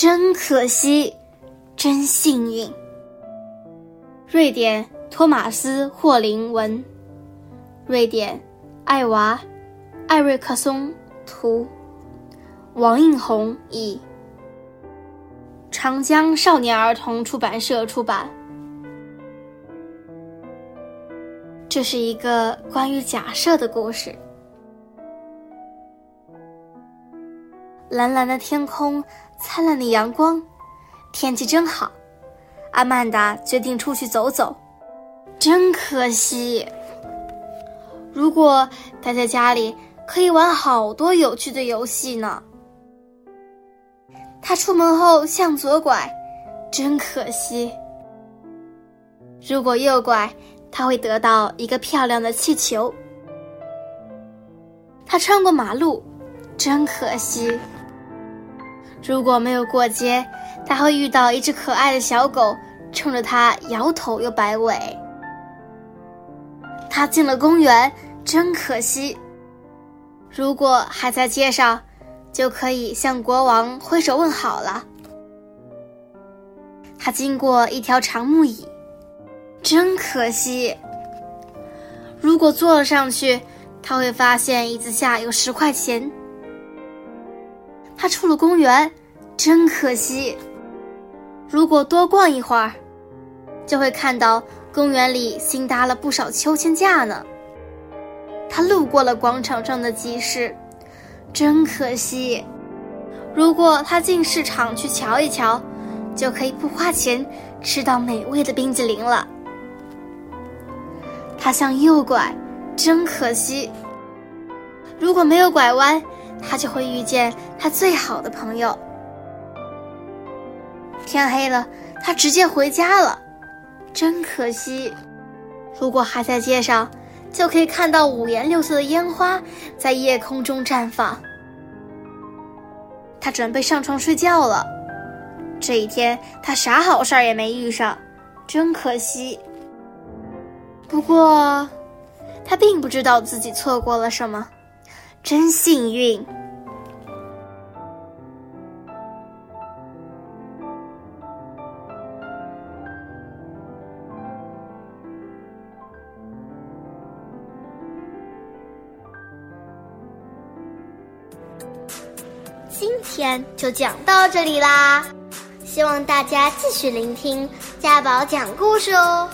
真可惜，真幸运。瑞典托马斯·霍林文，瑞典艾娃·艾瑞克松图，王映红译，长江少年儿童出版社出版。这是一个关于假设的故事。蓝蓝的天空，灿烂的阳光，天气真好。阿曼达决定出去走走，真可惜。如果待在家里，可以玩好多有趣的游戏呢。他出门后向左拐，真可惜。如果右拐，他会得到一个漂亮的气球。他穿过马路，真可惜。如果没有过街，他会遇到一只可爱的小狗，冲着他摇头又摆尾。他进了公园，真可惜。如果还在街上，就可以向国王挥手问好了。他经过一条长木椅，真可惜。如果坐了上去，他会发现椅子下有十块钱。他出了公园，真可惜。如果多逛一会儿，就会看到公园里新搭了不少秋千架呢。他路过了广场上的集市，真可惜。如果他进市场去瞧一瞧，就可以不花钱吃到美味的冰激凌了。他向右拐，真可惜。如果没有拐弯。他就会遇见他最好的朋友。天黑了，他直接回家了，真可惜。如果还在街上，就可以看到五颜六色的烟花在夜空中绽放。他准备上床睡觉了。这一天，他啥好事儿也没遇上，真可惜。不过，他并不知道自己错过了什么。真幸运！今天就讲到这里啦，希望大家继续聆听家宝讲故事哦。